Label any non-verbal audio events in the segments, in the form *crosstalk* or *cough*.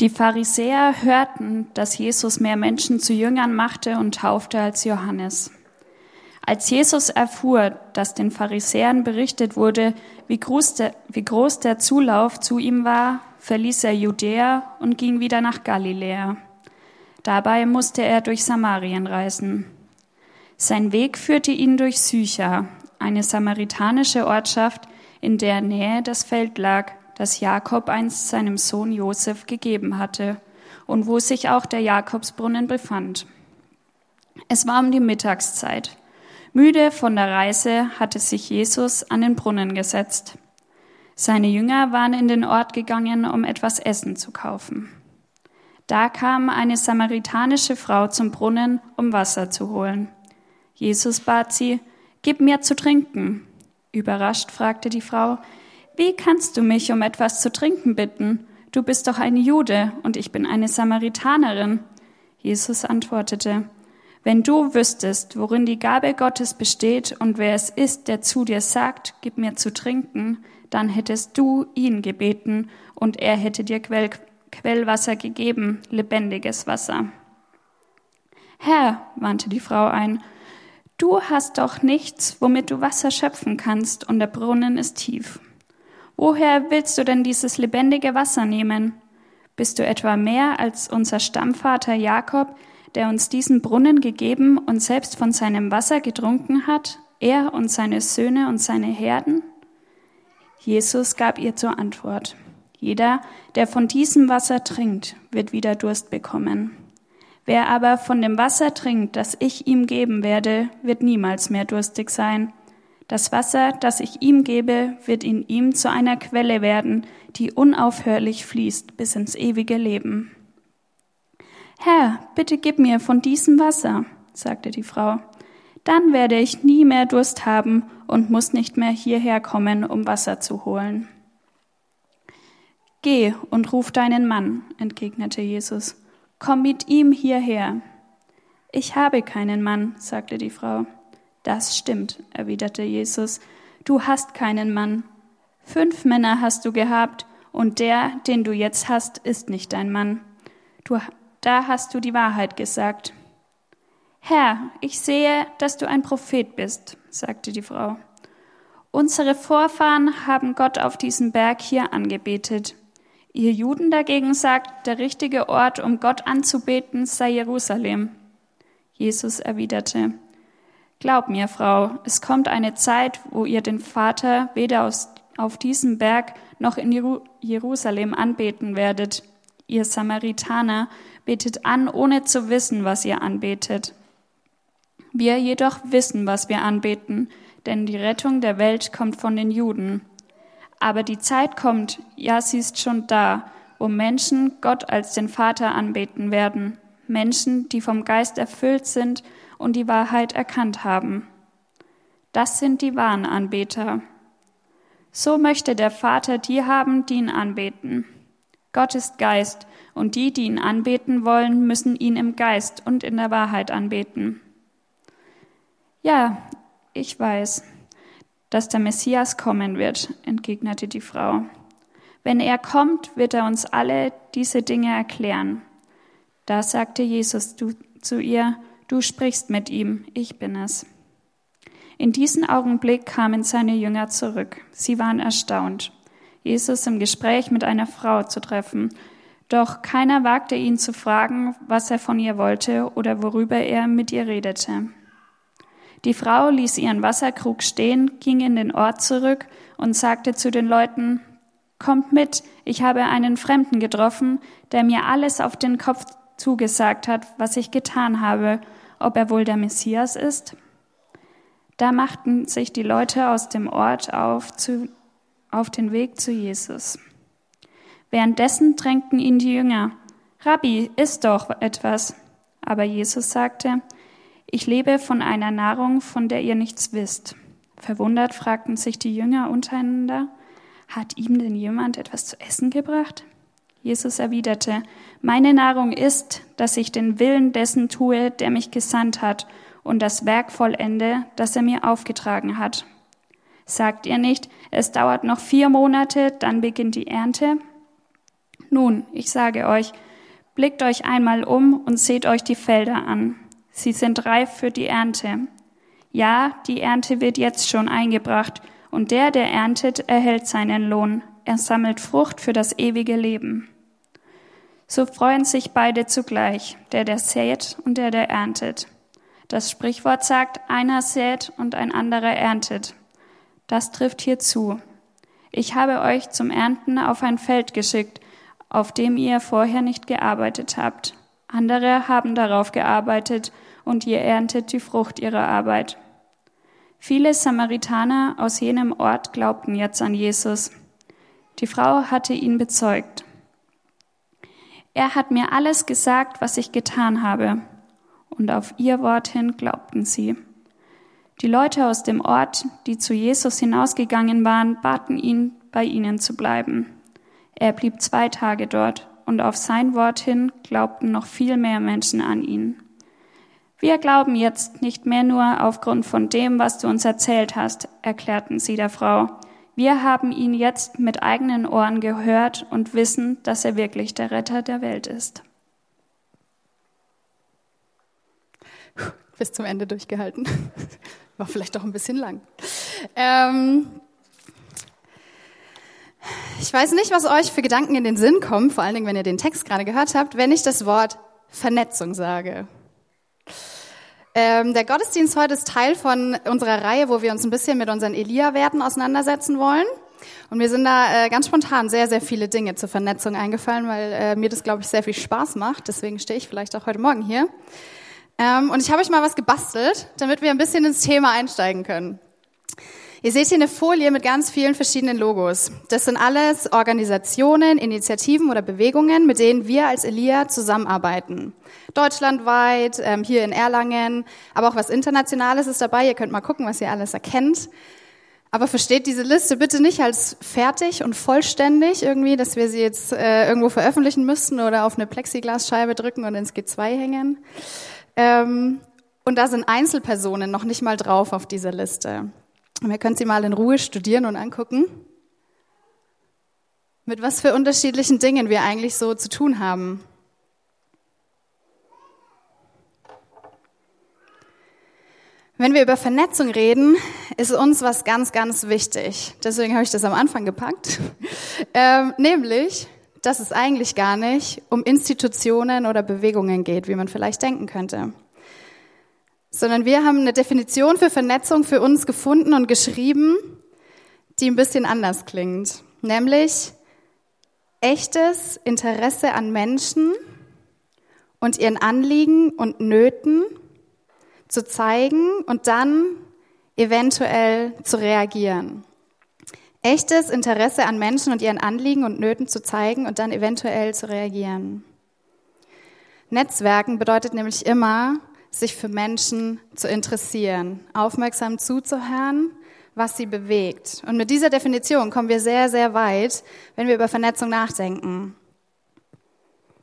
Die Pharisäer hörten, dass Jesus mehr Menschen zu Jüngern machte und taufte als Johannes. Als Jesus erfuhr, dass den Pharisäern berichtet wurde, wie groß, der, Zulauf zu ihm war, verließ er Judäa und ging wieder nach Galiläa. Dabei musste er durch Samarien reisen. Sein Weg führte ihn durch Sycha, eine samaritanische Ortschaft, in der Nähe das Feld lag, das Jakob einst seinem Sohn Josef gegeben hatte und wo sich auch der Jakobsbrunnen befand. Es war um die Mittagszeit. Müde von der Reise hatte sich Jesus an den Brunnen gesetzt. Seine Jünger waren in den Ort gegangen, um etwas Essen zu kaufen. Da kam eine samaritanische Frau zum Brunnen, um Wasser zu holen. Jesus bat sie, Gib mir zu trinken. Überrascht fragte die Frau, Wie kannst du mich um etwas zu trinken bitten? Du bist doch ein Jude und ich bin eine Samaritanerin. Jesus antwortete, wenn du wüsstest, worin die Gabe Gottes besteht und wer es ist, der zu dir sagt, gib mir zu trinken, dann hättest du ihn gebeten und er hätte dir Quell, Quellwasser gegeben, lebendiges Wasser. Herr, wandte die Frau ein, du hast doch nichts, womit du Wasser schöpfen kannst, und der Brunnen ist tief. Woher willst du denn dieses lebendige Wasser nehmen? Bist du etwa mehr als unser Stammvater Jakob, der uns diesen Brunnen gegeben und selbst von seinem Wasser getrunken hat, er und seine Söhne und seine Herden? Jesus gab ihr zur Antwort, jeder, der von diesem Wasser trinkt, wird wieder Durst bekommen. Wer aber von dem Wasser trinkt, das ich ihm geben werde, wird niemals mehr durstig sein. Das Wasser, das ich ihm gebe, wird in ihm zu einer Quelle werden, die unaufhörlich fließt bis ins ewige Leben. Herr, bitte gib mir von diesem Wasser, sagte die Frau. Dann werde ich nie mehr Durst haben und muss nicht mehr hierher kommen, um Wasser zu holen. Geh und ruf deinen Mann, entgegnete Jesus. Komm mit ihm hierher. Ich habe keinen Mann, sagte die Frau. Das stimmt, erwiderte Jesus. Du hast keinen Mann. Fünf Männer hast du gehabt, und der, den du jetzt hast, ist nicht dein Mann. Du da hast du die Wahrheit gesagt. Herr, ich sehe, dass du ein Prophet bist, sagte die Frau. Unsere Vorfahren haben Gott auf diesem Berg hier angebetet. Ihr Juden dagegen sagt, der richtige Ort, um Gott anzubeten, sei Jerusalem. Jesus erwiderte, Glaub mir, Frau, es kommt eine Zeit, wo ihr den Vater weder auf diesem Berg noch in Jerusalem anbeten werdet. Ihr Samaritaner betet an, ohne zu wissen, was ihr anbetet. Wir jedoch wissen, was wir anbeten, denn die Rettung der Welt kommt von den Juden. Aber die Zeit kommt, ja, sie ist schon da, wo Menschen Gott als den Vater anbeten werden, Menschen, die vom Geist erfüllt sind und die Wahrheit erkannt haben. Das sind die wahren Anbeter. So möchte der Vater die haben, die ihn anbeten. Gott ist Geist, und die, die ihn anbeten wollen, müssen ihn im Geist und in der Wahrheit anbeten. Ja, ich weiß, dass der Messias kommen wird, entgegnete die Frau. Wenn er kommt, wird er uns alle diese Dinge erklären. Da sagte Jesus zu ihr, du sprichst mit ihm, ich bin es. In diesem Augenblick kamen seine Jünger zurück. Sie waren erstaunt, Jesus im Gespräch mit einer Frau zu treffen doch keiner wagte ihn zu fragen, was er von ihr wollte oder worüber er mit ihr redete. Die Frau ließ ihren Wasserkrug stehen, ging in den Ort zurück und sagte zu den Leuten, Kommt mit, ich habe einen Fremden getroffen, der mir alles auf den Kopf zugesagt hat, was ich getan habe, ob er wohl der Messias ist? Da machten sich die Leute aus dem Ort auf, zu, auf den Weg zu Jesus. Währenddessen drängten ihn die Jünger. Rabbi, iss doch etwas. Aber Jesus sagte, ich lebe von einer Nahrung, von der ihr nichts wisst. Verwundert fragten sich die Jünger untereinander, hat ihm denn jemand etwas zu essen gebracht? Jesus erwiderte, meine Nahrung ist, dass ich den Willen dessen tue, der mich gesandt hat, und das Werk vollende, das er mir aufgetragen hat. Sagt ihr nicht, es dauert noch vier Monate, dann beginnt die Ernte? Nun, ich sage euch, blickt euch einmal um und seht euch die Felder an. Sie sind reif für die Ernte. Ja, die Ernte wird jetzt schon eingebracht, und der, der erntet, erhält seinen Lohn. Er sammelt Frucht für das ewige Leben. So freuen sich beide zugleich, der, der sät und der, der erntet. Das Sprichwort sagt, einer sät und ein anderer erntet. Das trifft hier zu. Ich habe euch zum Ernten auf ein Feld geschickt, auf dem ihr vorher nicht gearbeitet habt. Andere haben darauf gearbeitet und ihr erntet die Frucht ihrer Arbeit. Viele Samaritaner aus jenem Ort glaubten jetzt an Jesus. Die Frau hatte ihn bezeugt. Er hat mir alles gesagt, was ich getan habe. Und auf ihr Wort hin glaubten sie. Die Leute aus dem Ort, die zu Jesus hinausgegangen waren, baten ihn, bei ihnen zu bleiben. Er blieb zwei Tage dort, und auf sein Wort hin glaubten noch viel mehr Menschen an ihn. Wir glauben jetzt nicht mehr nur aufgrund von dem, was du uns erzählt hast, erklärten sie der Frau. Wir haben ihn jetzt mit eigenen Ohren gehört und wissen, dass er wirklich der Retter der Welt ist. Bis zum Ende durchgehalten. *laughs* War vielleicht auch ein bisschen lang. Ähm ich weiß nicht, was euch für Gedanken in den Sinn kommen, vor allen Dingen, wenn ihr den Text gerade gehört habt, wenn ich das Wort Vernetzung sage. Ähm, der Gottesdienst heute ist Teil von unserer Reihe, wo wir uns ein bisschen mit unseren Elia-Werten auseinandersetzen wollen. Und mir sind da äh, ganz spontan sehr, sehr viele Dinge zur Vernetzung eingefallen, weil äh, mir das, glaube ich, sehr viel Spaß macht. Deswegen stehe ich vielleicht auch heute Morgen hier. Ähm, und ich habe euch mal was gebastelt, damit wir ein bisschen ins Thema einsteigen können. Ihr seht hier eine Folie mit ganz vielen verschiedenen Logos. Das sind alles Organisationen, Initiativen oder Bewegungen, mit denen wir als Elia zusammenarbeiten. Deutschlandweit, ähm, hier in Erlangen, aber auch was Internationales ist dabei. Ihr könnt mal gucken, was ihr alles erkennt. Aber versteht diese Liste bitte nicht als fertig und vollständig irgendwie, dass wir sie jetzt äh, irgendwo veröffentlichen müssten oder auf eine Plexiglasscheibe drücken und ins G2 hängen. Ähm, und da sind Einzelpersonen noch nicht mal drauf auf dieser Liste. Ihr könnt sie mal in Ruhe studieren und angucken, mit was für unterschiedlichen Dingen wir eigentlich so zu tun haben. Wenn wir über Vernetzung reden, ist uns was ganz, ganz wichtig. Deswegen habe ich das am Anfang gepackt. *laughs* Ähm, nämlich, dass es eigentlich gar nicht um Institutionen oder Bewegungen geht, wie man vielleicht denken könnte sondern wir haben eine Definition für Vernetzung für uns gefunden und geschrieben, die ein bisschen anders klingt, nämlich echtes Interesse an Menschen und ihren Anliegen und Nöten zu zeigen und dann eventuell zu reagieren. Echtes Interesse an Menschen und ihren Anliegen und Nöten zu zeigen und dann eventuell zu reagieren. Netzwerken bedeutet nämlich immer, sich für Menschen zu interessieren, aufmerksam zuzuhören, was sie bewegt. Und mit dieser Definition kommen wir sehr, sehr weit, wenn wir über Vernetzung nachdenken.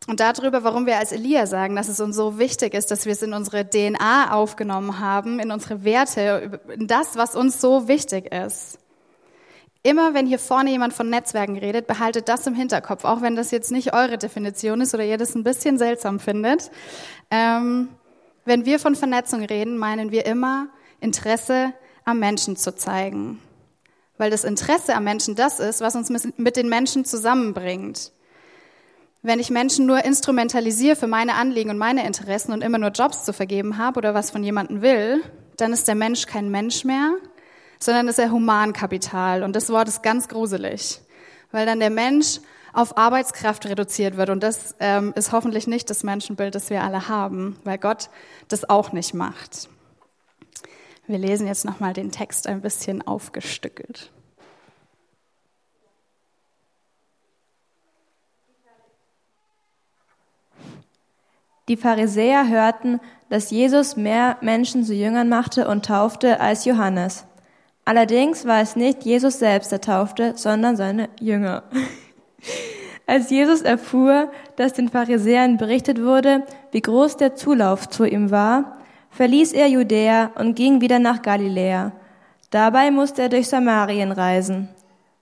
Und darüber, warum wir als Elia sagen, dass es uns so wichtig ist, dass wir es in unsere DNA aufgenommen haben, in unsere Werte, in das, was uns so wichtig ist. Immer wenn hier vorne jemand von Netzwerken redet, behaltet das im Hinterkopf, auch wenn das jetzt nicht eure Definition ist oder ihr das ein bisschen seltsam findet. Ähm, wenn wir von Vernetzung reden, meinen wir immer, Interesse am Menschen zu zeigen. Weil das Interesse am Menschen das ist, was uns mit den Menschen zusammenbringt. Wenn ich Menschen nur instrumentalisiere für meine Anliegen und meine Interessen und immer nur Jobs zu vergeben habe oder was von jemandem will, dann ist der Mensch kein Mensch mehr, sondern ist er Humankapital. Und das Wort ist ganz gruselig, weil dann der Mensch auf Arbeitskraft reduziert wird. Und das ähm, ist hoffentlich nicht das Menschenbild, das wir alle haben, weil Gott das auch nicht macht. Wir lesen jetzt nochmal den Text ein bisschen aufgestückelt. Die Pharisäer hörten, dass Jesus mehr Menschen zu Jüngern machte und taufte als Johannes. Allerdings war es nicht Jesus selbst, der taufte, sondern seine Jünger. *laughs* Als Jesus erfuhr, dass den Pharisäern berichtet wurde, wie groß der Zulauf zu ihm war, verließ er Judäa und ging wieder nach Galiläa. Dabei musste er durch Samarien reisen.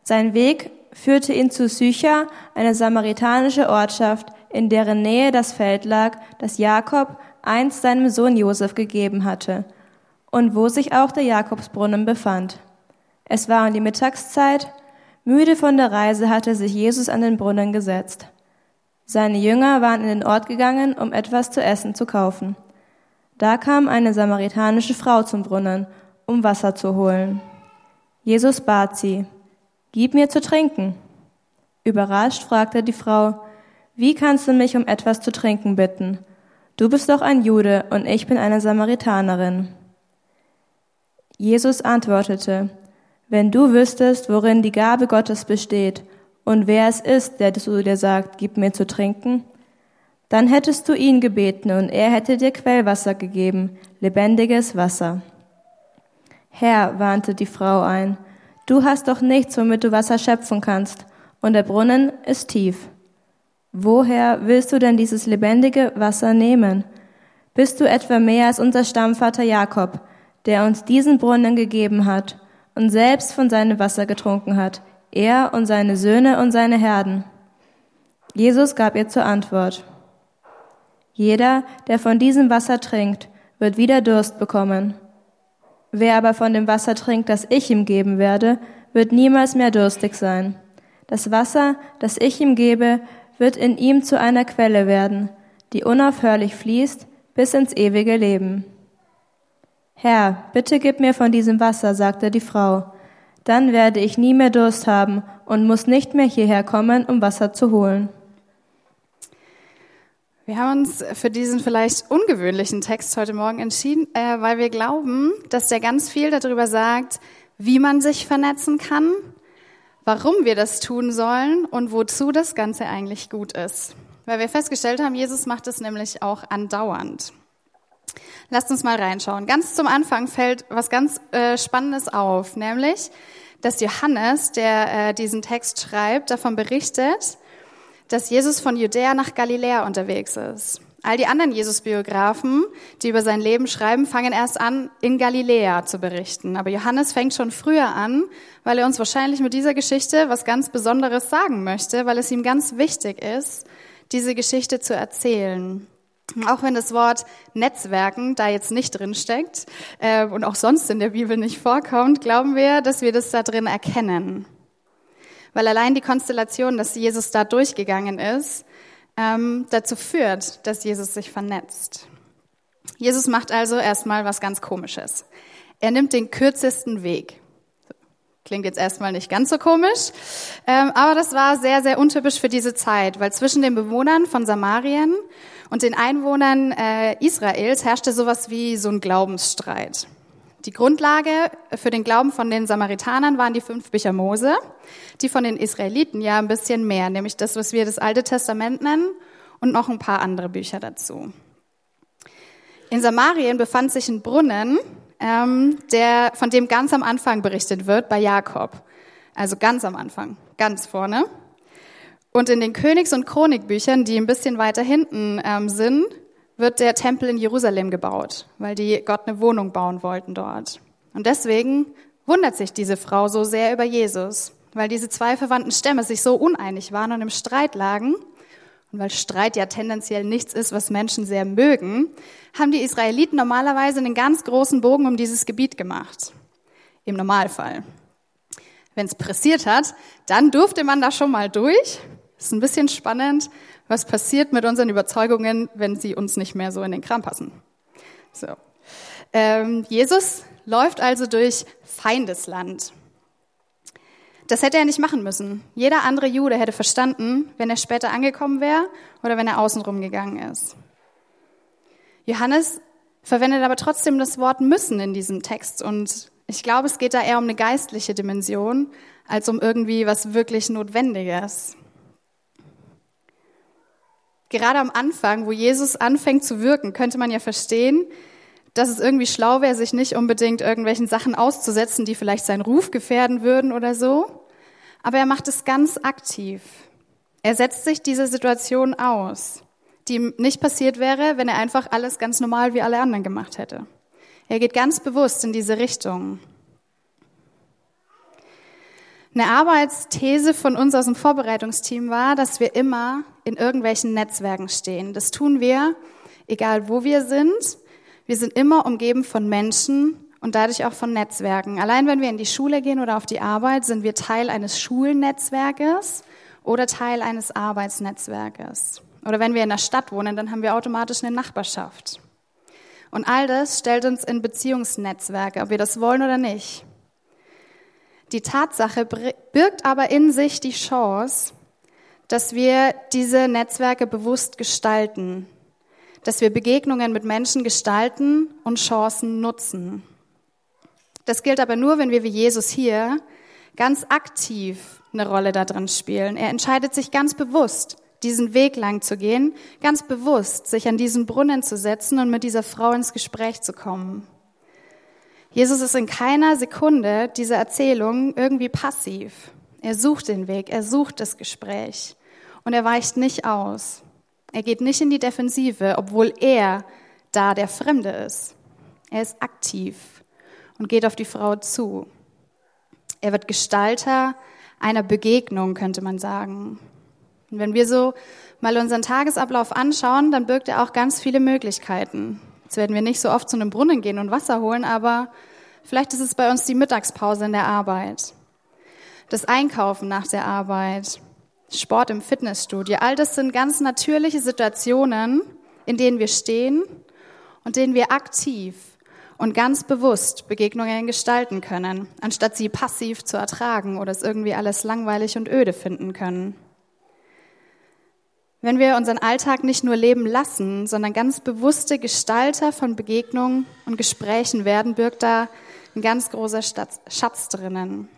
Sein Weg führte ihn zu Sychar, eine samaritanische Ortschaft, in deren Nähe das Feld lag, das Jakob einst seinem Sohn Josef gegeben hatte, und wo sich auch der Jakobsbrunnen befand. Es war um die Mittagszeit, müde von der Reise hatte sich Jesus an den Brunnen gesetzt. Seine Jünger waren in den Ort gegangen, um etwas zu essen zu kaufen. Da kam eine samaritanische Frau zum Brunnen, um Wasser zu holen. Jesus bat sie, Gib mir zu trinken. Überrascht fragte die Frau, Wie kannst du mich um etwas zu trinken bitten? Du bist doch ein Jude und ich bin eine Samaritanerin. Jesus antwortete, Wenn du wüsstest, worin die Gabe Gottes besteht und wer es ist, der zu dir sagt, Gib mir zu trinken, dann hättest du ihn gebeten und er hätte dir Quellwasser gegeben, lebendiges Wasser. Herr, warnte die Frau ein, du hast doch nichts, womit du Wasser schöpfen kannst, und der Brunnen ist tief. Woher willst du denn dieses lebendige Wasser nehmen? Bist du etwa mehr als unser Stammvater Jakob, der uns diesen Brunnen gegeben hat und selbst von seinem Wasser getrunken hat, er und seine Söhne und seine Herden? Jesus gab ihr zur Antwort. Jeder, der von diesem Wasser trinkt, wird wieder Durst bekommen. Wer aber von dem Wasser trinkt, das ich ihm geben werde, wird niemals mehr durstig sein. Das Wasser, das ich ihm gebe, wird in ihm zu einer Quelle werden, die unaufhörlich fließt bis ins ewige Leben. Herr, bitte gib mir von diesem Wasser, sagte die Frau. Dann werde ich nie mehr Durst haben und muss nicht mehr hierher kommen, um Wasser zu holen. Wir haben uns für diesen vielleicht ungewöhnlichen Text heute Morgen entschieden, äh, weil wir glauben, dass der ganz viel darüber sagt, wie man sich vernetzen kann, warum wir das tun sollen und wozu das Ganze eigentlich gut ist. Weil wir festgestellt haben, Jesus macht es nämlich auch andauernd. Lasst uns mal reinschauen. Ganz zum Anfang fällt was ganz äh, Spannendes auf, nämlich, dass Johannes, der äh, diesen Text schreibt, davon berichtet, dass Jesus von Judäa nach Galiläa unterwegs ist. All die anderen Jesus-Biografen, die über sein Leben schreiben, fangen erst an, in Galiläa zu berichten. Aber Johannes fängt schon früher an, weil er uns wahrscheinlich mit dieser Geschichte was ganz Besonderes sagen möchte, weil es ihm ganz wichtig ist, diese Geschichte zu erzählen. Auch wenn das Wort Netzwerken da jetzt nicht drin steckt äh, und auch sonst in der Bibel nicht vorkommt, glauben wir, dass wir das da drin erkennen weil allein die Konstellation, dass Jesus da durchgegangen ist, ähm, dazu führt, dass Jesus sich vernetzt. Jesus macht also erstmal was ganz Komisches. Er nimmt den kürzesten Weg. Klingt jetzt erstmal nicht ganz so komisch, ähm, aber das war sehr, sehr untypisch für diese Zeit, weil zwischen den Bewohnern von Samarien und den Einwohnern äh, Israels herrschte sowas wie so ein Glaubensstreit. Die Grundlage für den Glauben von den Samaritanern waren die fünf Bücher Mose, die von den Israeliten ja ein bisschen mehr, nämlich das, was wir das Alte Testament nennen und noch ein paar andere Bücher dazu. In Samarien befand sich ein Brunnen, ähm, der, von dem ganz am Anfang berichtet wird, bei Jakob. Also ganz am Anfang, ganz vorne. Und in den Königs- und Chronikbüchern, die ein bisschen weiter hinten ähm, sind, wird der Tempel in Jerusalem gebaut, weil die Gott eine Wohnung bauen wollten dort. Und deswegen wundert sich diese Frau so sehr über Jesus, weil diese zwei verwandten Stämme sich so uneinig waren und im Streit lagen. Und weil Streit ja tendenziell nichts ist, was Menschen sehr mögen, haben die Israeliten normalerweise einen ganz großen Bogen um dieses Gebiet gemacht. Im Normalfall. Wenn es pressiert hat, dann durfte man da schon mal durch. Ist ein bisschen spannend, was passiert mit unseren Überzeugungen, wenn sie uns nicht mehr so in den Kram passen. So. Ähm, Jesus läuft also durch Feindesland. Das hätte er nicht machen müssen. Jeder andere Jude hätte verstanden, wenn er später angekommen wäre oder wenn er außenrum gegangen ist. Johannes verwendet aber trotzdem das Wort müssen in diesem Text und ich glaube, es geht da eher um eine geistliche Dimension als um irgendwie was wirklich Notwendiges. Gerade am Anfang, wo Jesus anfängt zu wirken, könnte man ja verstehen, dass es irgendwie schlau wäre, sich nicht unbedingt irgendwelchen Sachen auszusetzen, die vielleicht seinen Ruf gefährden würden oder so. Aber er macht es ganz aktiv. Er setzt sich diese Situation aus, die ihm nicht passiert wäre, wenn er einfach alles ganz normal wie alle anderen gemacht hätte. Er geht ganz bewusst in diese Richtung. Eine Arbeitsthese von uns aus dem Vorbereitungsteam war, dass wir immer in irgendwelchen Netzwerken stehen. Das tun wir, egal wo wir sind. Wir sind immer umgeben von Menschen und dadurch auch von Netzwerken. Allein wenn wir in die Schule gehen oder auf die Arbeit, sind wir Teil eines Schulnetzwerkes oder Teil eines Arbeitsnetzwerkes. Oder wenn wir in der Stadt wohnen, dann haben wir automatisch eine Nachbarschaft. Und all das stellt uns in Beziehungsnetzwerke, ob wir das wollen oder nicht. Die Tatsache birgt aber in sich die Chance, dass wir diese Netzwerke bewusst gestalten, dass wir Begegnungen mit Menschen gestalten und Chancen nutzen. Das gilt aber nur, wenn wir wie Jesus hier ganz aktiv eine Rolle da drin spielen. Er entscheidet sich ganz bewusst, diesen Weg lang zu gehen, ganz bewusst sich an diesen Brunnen zu setzen und mit dieser Frau ins Gespräch zu kommen. Jesus ist in keiner Sekunde dieser Erzählung irgendwie passiv. Er sucht den Weg, er sucht das Gespräch und er weicht nicht aus. Er geht nicht in die Defensive, obwohl er da der Fremde ist. Er ist aktiv und geht auf die Frau zu. Er wird Gestalter einer Begegnung, könnte man sagen. Und wenn wir so mal unseren Tagesablauf anschauen, dann birgt er auch ganz viele Möglichkeiten. Jetzt werden wir nicht so oft zu einem Brunnen gehen und Wasser holen, aber vielleicht ist es bei uns die Mittagspause in der Arbeit. Das Einkaufen nach der Arbeit, Sport im Fitnessstudio, all das sind ganz natürliche Situationen, in denen wir stehen und denen wir aktiv und ganz bewusst Begegnungen gestalten können, anstatt sie passiv zu ertragen oder es irgendwie alles langweilig und öde finden können. Wenn wir unseren Alltag nicht nur leben lassen, sondern ganz bewusste Gestalter von Begegnungen und Gesprächen werden, birgt da ein ganz großer Schatz drinnen.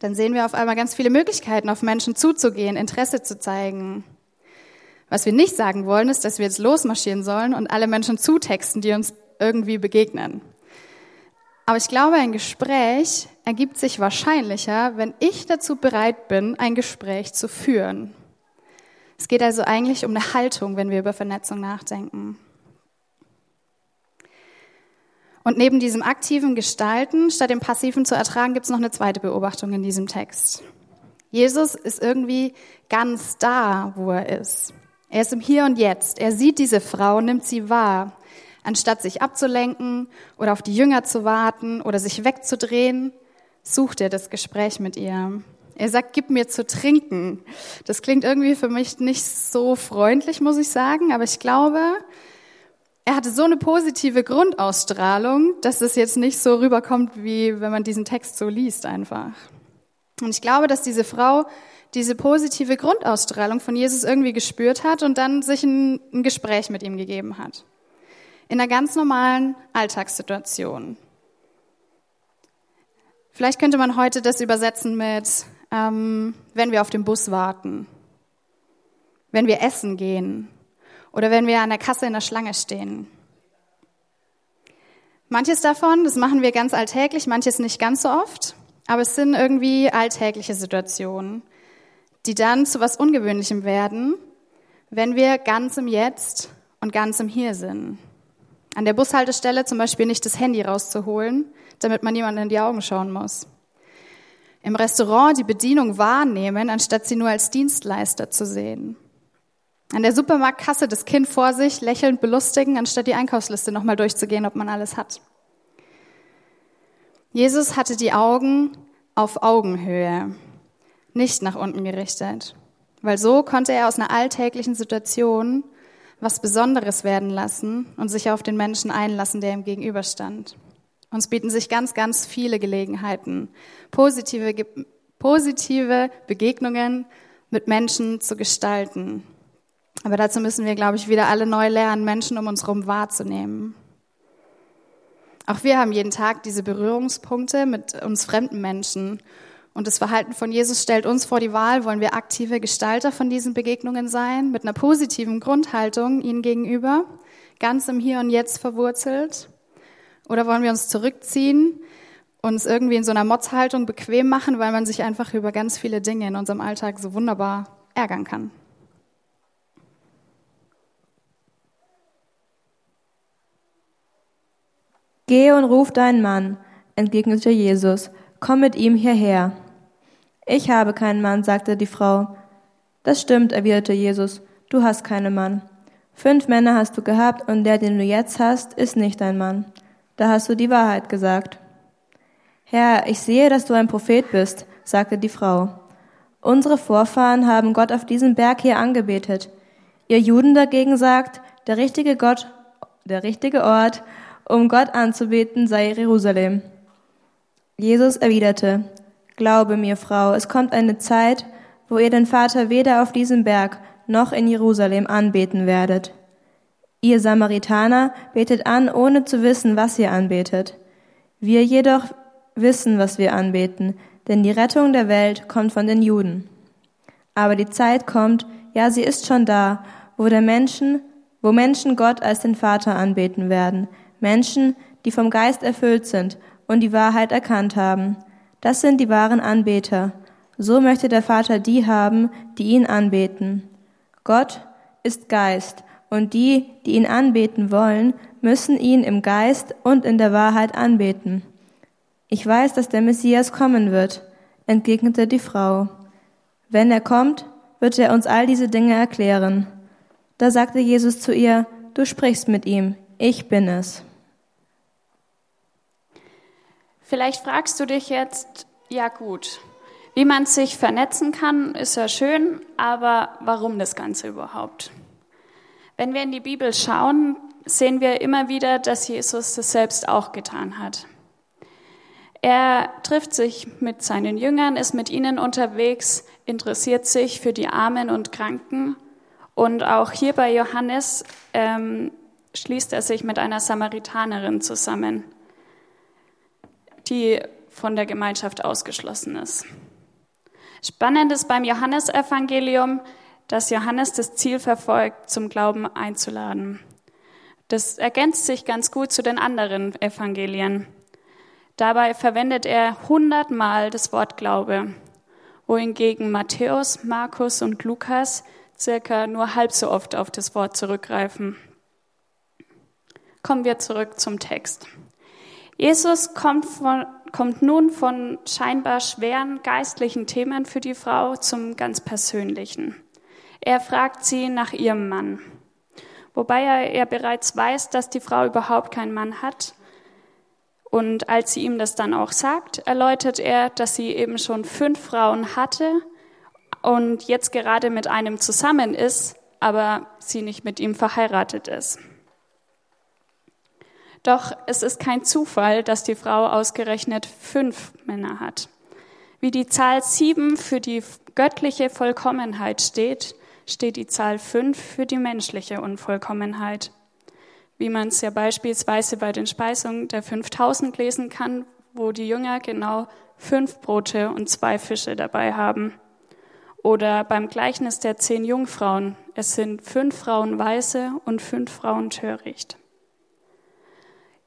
Dann sehen wir auf einmal ganz viele Möglichkeiten, auf Menschen zuzugehen, Interesse zu zeigen. Was wir nicht sagen wollen, ist, dass wir jetzt losmarschieren sollen und alle Menschen zutexten, die uns irgendwie begegnen. Aber ich glaube, ein Gespräch ergibt sich wahrscheinlicher, wenn ich dazu bereit bin, ein Gespräch zu führen. Es geht also eigentlich um eine Haltung, wenn wir über Vernetzung nachdenken. Und neben diesem aktiven Gestalten, statt dem passiven zu ertragen, gibt es noch eine zweite Beobachtung in diesem Text. Jesus ist irgendwie ganz da, wo er ist. Er ist im Hier und Jetzt. Er sieht diese Frau, nimmt sie wahr. Anstatt sich abzulenken oder auf die Jünger zu warten oder sich wegzudrehen, sucht er das Gespräch mit ihr. Er sagt, gib mir zu trinken. Das klingt irgendwie für mich nicht so freundlich, muss ich sagen, aber ich glaube, er hatte so eine positive Grundausstrahlung, dass es jetzt nicht so rüberkommt, wie wenn man diesen Text so liest einfach. Und ich glaube, dass diese Frau diese positive Grundausstrahlung von Jesus irgendwie gespürt hat und dann sich ein, ein Gespräch mit ihm gegeben hat. In einer ganz normalen Alltagssituation. Vielleicht könnte man heute das übersetzen mit, ähm, wenn wir auf dem Bus warten, wenn wir essen gehen oder wenn wir an der Kasse in der Schlange stehen. Manches davon, das machen wir ganz alltäglich, manches nicht ganz so oft, aber es sind irgendwie alltägliche Situationen, die dann zu was Ungewöhnlichem werden, wenn wir ganz im Jetzt und ganz im Hier sind. An der Bushaltestelle zum Beispiel nicht das Handy rauszuholen, damit man niemanden in die Augen schauen muss im Restaurant die Bedienung wahrnehmen, anstatt sie nur als Dienstleister zu sehen. An der Supermarktkasse das Kind vor sich lächelnd belustigen, anstatt die Einkaufsliste nochmal durchzugehen, ob man alles hat. Jesus hatte die Augen auf Augenhöhe, nicht nach unten gerichtet, weil so konnte er aus einer alltäglichen Situation was Besonderes werden lassen und sich auf den Menschen einlassen, der ihm gegenüberstand. Uns bieten sich ganz, ganz viele Gelegenheiten, positive, positive Begegnungen mit Menschen zu gestalten. Aber dazu müssen wir, glaube ich, wieder alle neu lernen, Menschen um uns herum wahrzunehmen. Auch wir haben jeden Tag diese Berührungspunkte mit uns fremden Menschen. Und das Verhalten von Jesus stellt uns vor die Wahl, wollen wir aktive Gestalter von diesen Begegnungen sein, mit einer positiven Grundhaltung ihnen gegenüber, ganz im Hier und Jetzt verwurzelt? Oder wollen wir uns zurückziehen, uns irgendwie in so einer Motzhaltung bequem machen, weil man sich einfach über ganz viele Dinge in unserem Alltag so wunderbar ärgern kann? Geh und ruf deinen Mann, entgegnete Jesus, komm mit ihm hierher. Ich habe keinen Mann, sagte die Frau. Das stimmt, erwiderte Jesus, du hast keinen Mann. Fünf Männer hast du gehabt und der, den du jetzt hast, ist nicht dein Mann. Da hast du die Wahrheit gesagt. Herr, ich sehe, dass du ein Prophet bist, sagte die Frau. Unsere Vorfahren haben Gott auf diesem Berg hier angebetet. Ihr Juden dagegen sagt, der richtige Gott, der richtige Ort, um Gott anzubeten, sei Jerusalem. Jesus erwiderte, Glaube mir, Frau, es kommt eine Zeit, wo ihr den Vater weder auf diesem Berg noch in Jerusalem anbeten werdet. Ihr Samaritaner betet an, ohne zu wissen, was ihr anbetet. Wir jedoch wissen, was wir anbeten, denn die Rettung der Welt kommt von den Juden. Aber die Zeit kommt, ja, sie ist schon da, wo der Menschen, wo Menschen Gott als den Vater anbeten werden, Menschen, die vom Geist erfüllt sind und die Wahrheit erkannt haben. Das sind die wahren Anbeter. So möchte der Vater die haben, die ihn anbeten. Gott ist Geist, und die, die ihn anbeten wollen, müssen ihn im Geist und in der Wahrheit anbeten. Ich weiß, dass der Messias kommen wird, entgegnete die Frau. Wenn er kommt, wird er uns all diese Dinge erklären. Da sagte Jesus zu ihr, du sprichst mit ihm, ich bin es. Vielleicht fragst du dich jetzt, ja gut, wie man sich vernetzen kann, ist ja schön, aber warum das Ganze überhaupt? Wenn wir in die Bibel schauen, sehen wir immer wieder, dass Jesus das selbst auch getan hat. Er trifft sich mit seinen Jüngern, ist mit ihnen unterwegs, interessiert sich für die Armen und Kranken. Und auch hier bei Johannes ähm, schließt er sich mit einer Samaritanerin zusammen, die von der Gemeinschaft ausgeschlossen ist. Spannend ist beim Johannesevangelium, dass Johannes das Ziel verfolgt, zum Glauben einzuladen. Das ergänzt sich ganz gut zu den anderen Evangelien. Dabei verwendet er hundertmal das Wort Glaube, wohingegen Matthäus, Markus und Lukas circa nur halb so oft auf das Wort zurückgreifen. Kommen wir zurück zum Text. Jesus kommt von, kommt nun von scheinbar schweren geistlichen Themen für die Frau zum ganz persönlichen. Er fragt sie nach ihrem Mann, wobei er, er bereits weiß, dass die Frau überhaupt keinen Mann hat. Und als sie ihm das dann auch sagt, erläutert er, dass sie eben schon fünf Frauen hatte und jetzt gerade mit einem zusammen ist, aber sie nicht mit ihm verheiratet ist. Doch es ist kein Zufall, dass die Frau ausgerechnet fünf Männer hat. Wie die Zahl sieben für die göttliche Vollkommenheit steht, steht die Zahl fünf für die menschliche Unvollkommenheit. Wie man es ja beispielsweise bei den Speisungen der 5000 lesen kann, wo die Jünger genau fünf Brote und zwei Fische dabei haben. Oder beim Gleichnis der zehn Jungfrauen. Es sind fünf Frauen weise und fünf Frauen töricht.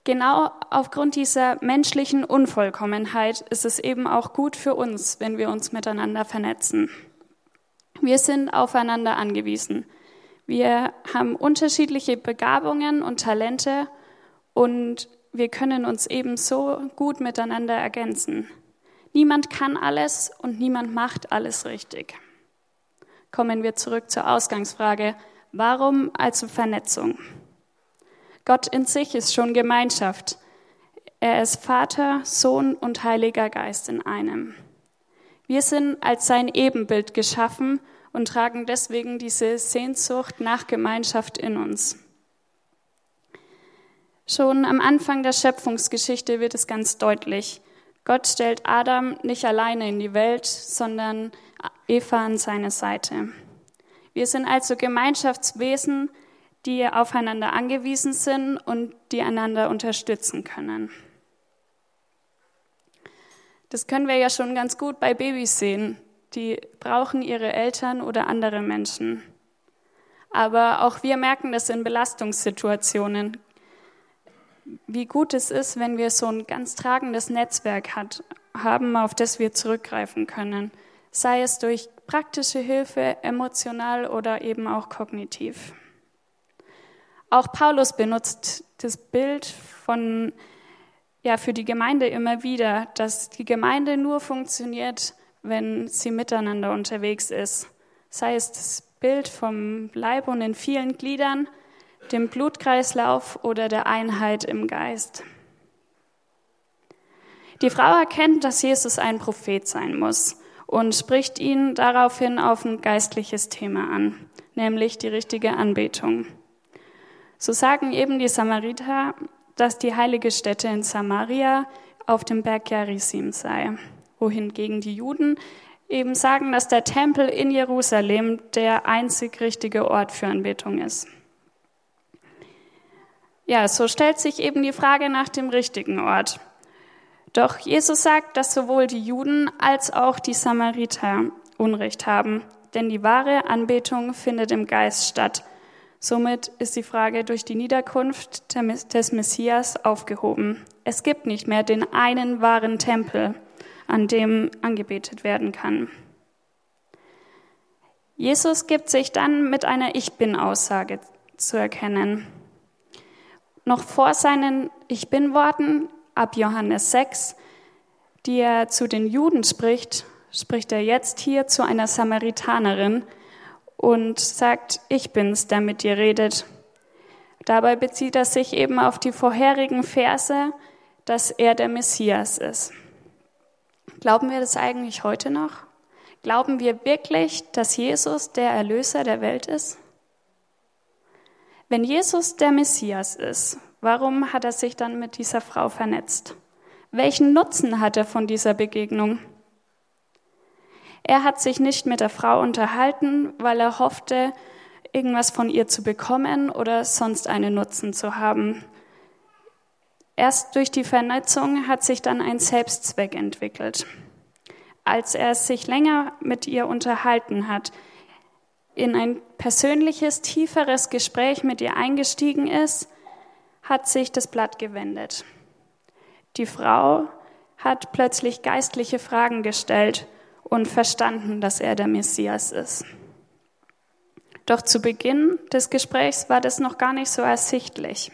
Genau aufgrund dieser menschlichen Unvollkommenheit ist es eben auch gut für uns, wenn wir uns miteinander vernetzen. Wir sind aufeinander angewiesen. Wir haben unterschiedliche Begabungen und Talente und wir können uns ebenso gut miteinander ergänzen. Niemand kann alles und niemand macht alles richtig. Kommen wir zurück zur Ausgangsfrage. Warum also Vernetzung? Gott in sich ist schon Gemeinschaft. Er ist Vater, Sohn und Heiliger Geist in einem. Wir sind als sein Ebenbild geschaffen und tragen deswegen diese Sehnsucht nach Gemeinschaft in uns. Schon am Anfang der Schöpfungsgeschichte wird es ganz deutlich. Gott stellt Adam nicht alleine in die Welt, sondern Eva an seine Seite. Wir sind also Gemeinschaftswesen, die aufeinander angewiesen sind und die einander unterstützen können. Das können wir ja schon ganz gut bei Babys sehen. Die brauchen ihre Eltern oder andere Menschen. Aber auch wir merken das in Belastungssituationen, wie gut es ist, wenn wir so ein ganz tragendes Netzwerk hat, haben, auf das wir zurückgreifen können. Sei es durch praktische Hilfe, emotional oder eben auch kognitiv. Auch Paulus benutzt das Bild von, ja, für die Gemeinde immer wieder, dass die Gemeinde nur funktioniert, wenn sie miteinander unterwegs ist. Sei es das Bild vom Leib und in vielen Gliedern, dem Blutkreislauf oder der Einheit im Geist. Die Frau erkennt, dass Jesus ein Prophet sein muss und spricht ihn daraufhin auf ein geistliches Thema an, nämlich die richtige Anbetung. So sagen eben die Samariter, dass die heilige Stätte in Samaria auf dem Berg Gerizim sei, wohingegen die Juden eben sagen, dass der Tempel in Jerusalem der einzig richtige Ort für Anbetung ist. Ja, so stellt sich eben die Frage nach dem richtigen Ort. Doch Jesus sagt, dass sowohl die Juden als auch die Samariter Unrecht haben, denn die wahre Anbetung findet im Geist statt. Somit ist die Frage durch die Niederkunft des Messias aufgehoben. Es gibt nicht mehr den einen wahren Tempel an dem angebetet werden kann. Jesus gibt sich dann mit einer Ich bin-Aussage zu erkennen. Noch vor seinen Ich bin-Worten ab Johannes 6, die er zu den Juden spricht, spricht er jetzt hier zu einer Samaritanerin und sagt, ich bin's, der mit dir redet. Dabei bezieht er sich eben auf die vorherigen Verse, dass er der Messias ist. Glauben wir das eigentlich heute noch? Glauben wir wirklich, dass Jesus der Erlöser der Welt ist? Wenn Jesus der Messias ist, warum hat er sich dann mit dieser Frau vernetzt? Welchen Nutzen hat er von dieser Begegnung? Er hat sich nicht mit der Frau unterhalten, weil er hoffte, irgendwas von ihr zu bekommen oder sonst einen Nutzen zu haben, Erst durch die Vernetzung hat sich dann ein Selbstzweck entwickelt. Als er sich länger mit ihr unterhalten hat, in ein persönliches, tieferes Gespräch mit ihr eingestiegen ist, hat sich das Blatt gewendet. Die Frau hat plötzlich geistliche Fragen gestellt und verstanden, dass er der Messias ist. Doch zu Beginn des Gesprächs war das noch gar nicht so ersichtlich.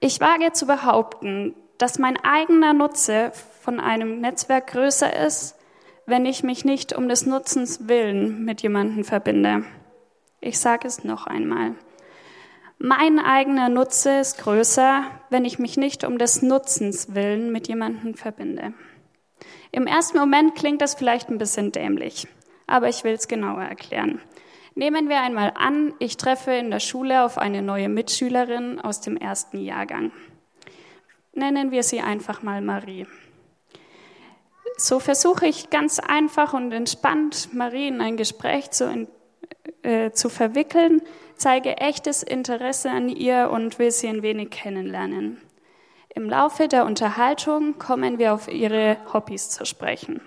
Ich wage zu behaupten, dass mein eigener Nutze von einem Netzwerk größer ist, wenn ich mich nicht um des Nutzens willen mit jemandem verbinde. Ich sage es noch einmal. Mein eigener Nutze ist größer, wenn ich mich nicht um des Nutzens willen mit jemandem verbinde. Im ersten Moment klingt das vielleicht ein bisschen dämlich, aber ich will es genauer erklären. Nehmen wir einmal an, ich treffe in der Schule auf eine neue Mitschülerin aus dem ersten Jahrgang. Nennen wir sie einfach mal Marie. So versuche ich ganz einfach und entspannt Marie in ein Gespräch zu, äh, zu verwickeln, zeige echtes Interesse an ihr und will sie ein wenig kennenlernen. Im Laufe der Unterhaltung kommen wir auf ihre Hobbys zu sprechen.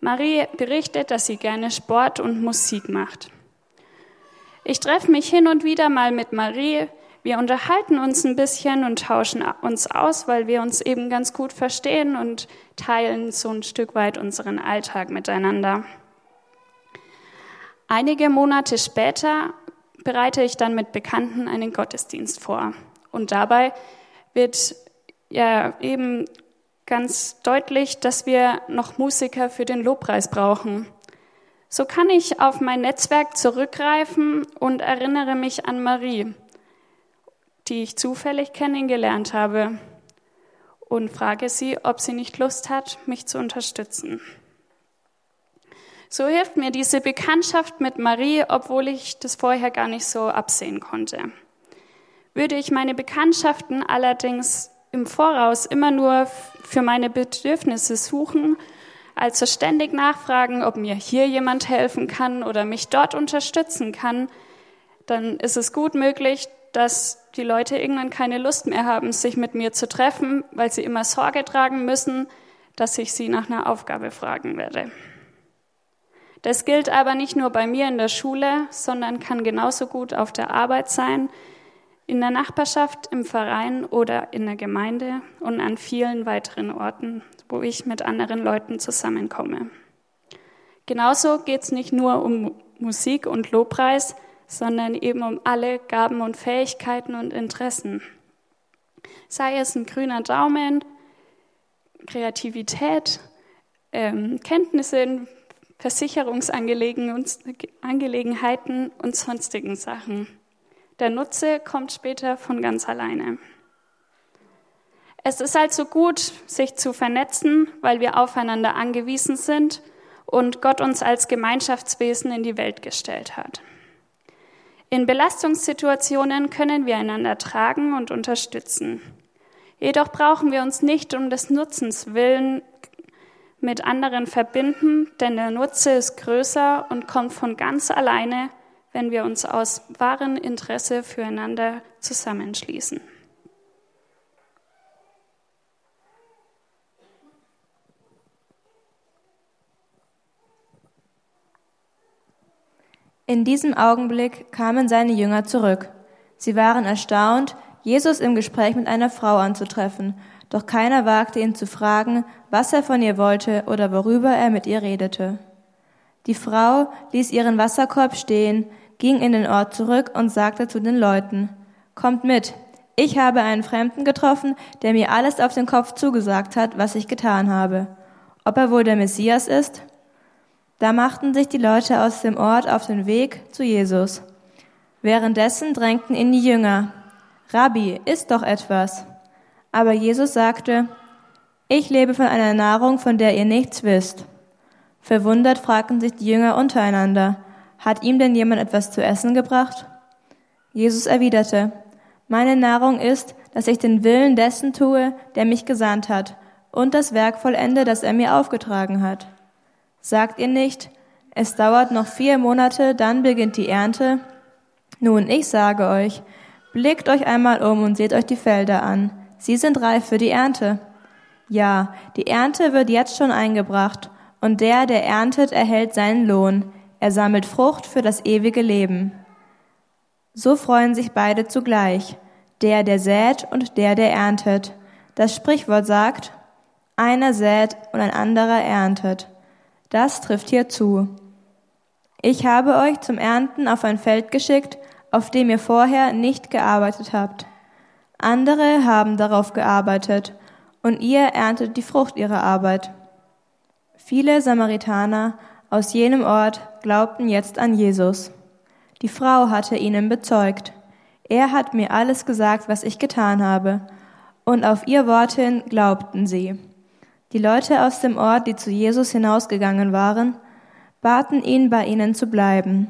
Marie berichtet, dass sie gerne Sport und Musik macht. Ich treffe mich hin und wieder mal mit Marie. Wir unterhalten uns ein bisschen und tauschen uns aus, weil wir uns eben ganz gut verstehen und teilen so ein Stück weit unseren Alltag miteinander. Einige Monate später bereite ich dann mit Bekannten einen Gottesdienst vor. Und dabei wird ja eben ganz deutlich, dass wir noch Musiker für den Lobpreis brauchen. So kann ich auf mein Netzwerk zurückgreifen und erinnere mich an Marie, die ich zufällig kennengelernt habe, und frage sie, ob sie nicht Lust hat, mich zu unterstützen. So hilft mir diese Bekanntschaft mit Marie, obwohl ich das vorher gar nicht so absehen konnte. Würde ich meine Bekanntschaften allerdings im Voraus immer nur für meine Bedürfnisse suchen also ständig nachfragen, ob mir hier jemand helfen kann oder mich dort unterstützen kann, dann ist es gut möglich, dass die Leute irgendwann keine Lust mehr haben, sich mit mir zu treffen, weil sie immer Sorge tragen müssen, dass ich sie nach einer Aufgabe fragen werde. Das gilt aber nicht nur bei mir in der Schule, sondern kann genauso gut auf der Arbeit sein, in der Nachbarschaft, im Verein oder in der Gemeinde und an vielen weiteren Orten, wo ich mit anderen Leuten zusammenkomme. Genauso geht es nicht nur um Musik und Lobpreis, sondern eben um alle Gaben und Fähigkeiten und Interessen. Sei es ein grüner Daumen, Kreativität, ähm, Kenntnisse in Versicherungsangelegenheiten und sonstigen Sachen. Der Nutze kommt später von ganz alleine. Es ist also gut, sich zu vernetzen, weil wir aufeinander angewiesen sind und Gott uns als Gemeinschaftswesen in die Welt gestellt hat. In Belastungssituationen können wir einander tragen und unterstützen. Jedoch brauchen wir uns nicht um des Nutzens willen mit anderen verbinden, denn der Nutze ist größer und kommt von ganz alleine, wenn wir uns aus wahrem Interesse füreinander zusammenschließen. In diesem Augenblick kamen seine Jünger zurück. Sie waren erstaunt, Jesus im Gespräch mit einer Frau anzutreffen, doch keiner wagte ihn zu fragen, was er von ihr wollte oder worüber er mit ihr redete. Die Frau ließ ihren Wasserkorb stehen, ging in den Ort zurück und sagte zu den Leuten, Kommt mit, ich habe einen Fremden getroffen, der mir alles auf den Kopf zugesagt hat, was ich getan habe. Ob er wohl der Messias ist? Da machten sich die Leute aus dem Ort auf den Weg zu Jesus. Währenddessen drängten ihn die Jünger, Rabbi, iss doch etwas. Aber Jesus sagte, ich lebe von einer Nahrung, von der ihr nichts wisst. Verwundert fragten sich die Jünger untereinander, hat ihm denn jemand etwas zu essen gebracht? Jesus erwiderte, meine Nahrung ist, dass ich den Willen dessen tue, der mich gesandt hat, und das Werk vollende, das er mir aufgetragen hat. Sagt ihr nicht, es dauert noch vier Monate, dann beginnt die Ernte? Nun, ich sage euch, Blickt euch einmal um und seht euch die Felder an. Sie sind reif für die Ernte. Ja, die Ernte wird jetzt schon eingebracht, und der, der erntet, erhält seinen Lohn. Er sammelt Frucht für das ewige Leben. So freuen sich beide zugleich, der, der sät und der, der erntet. Das Sprichwort sagt, einer sät und ein anderer erntet. Das trifft hier zu. Ich habe euch zum Ernten auf ein Feld geschickt, auf dem ihr vorher nicht gearbeitet habt. Andere haben darauf gearbeitet, und ihr erntet die Frucht ihrer Arbeit. Viele Samaritaner aus jenem Ort glaubten jetzt an Jesus. Die Frau hatte ihnen bezeugt, er hat mir alles gesagt, was ich getan habe, und auf ihr Wort hin glaubten sie. Die Leute aus dem Ort, die zu Jesus hinausgegangen waren, baten ihn, bei ihnen zu bleiben.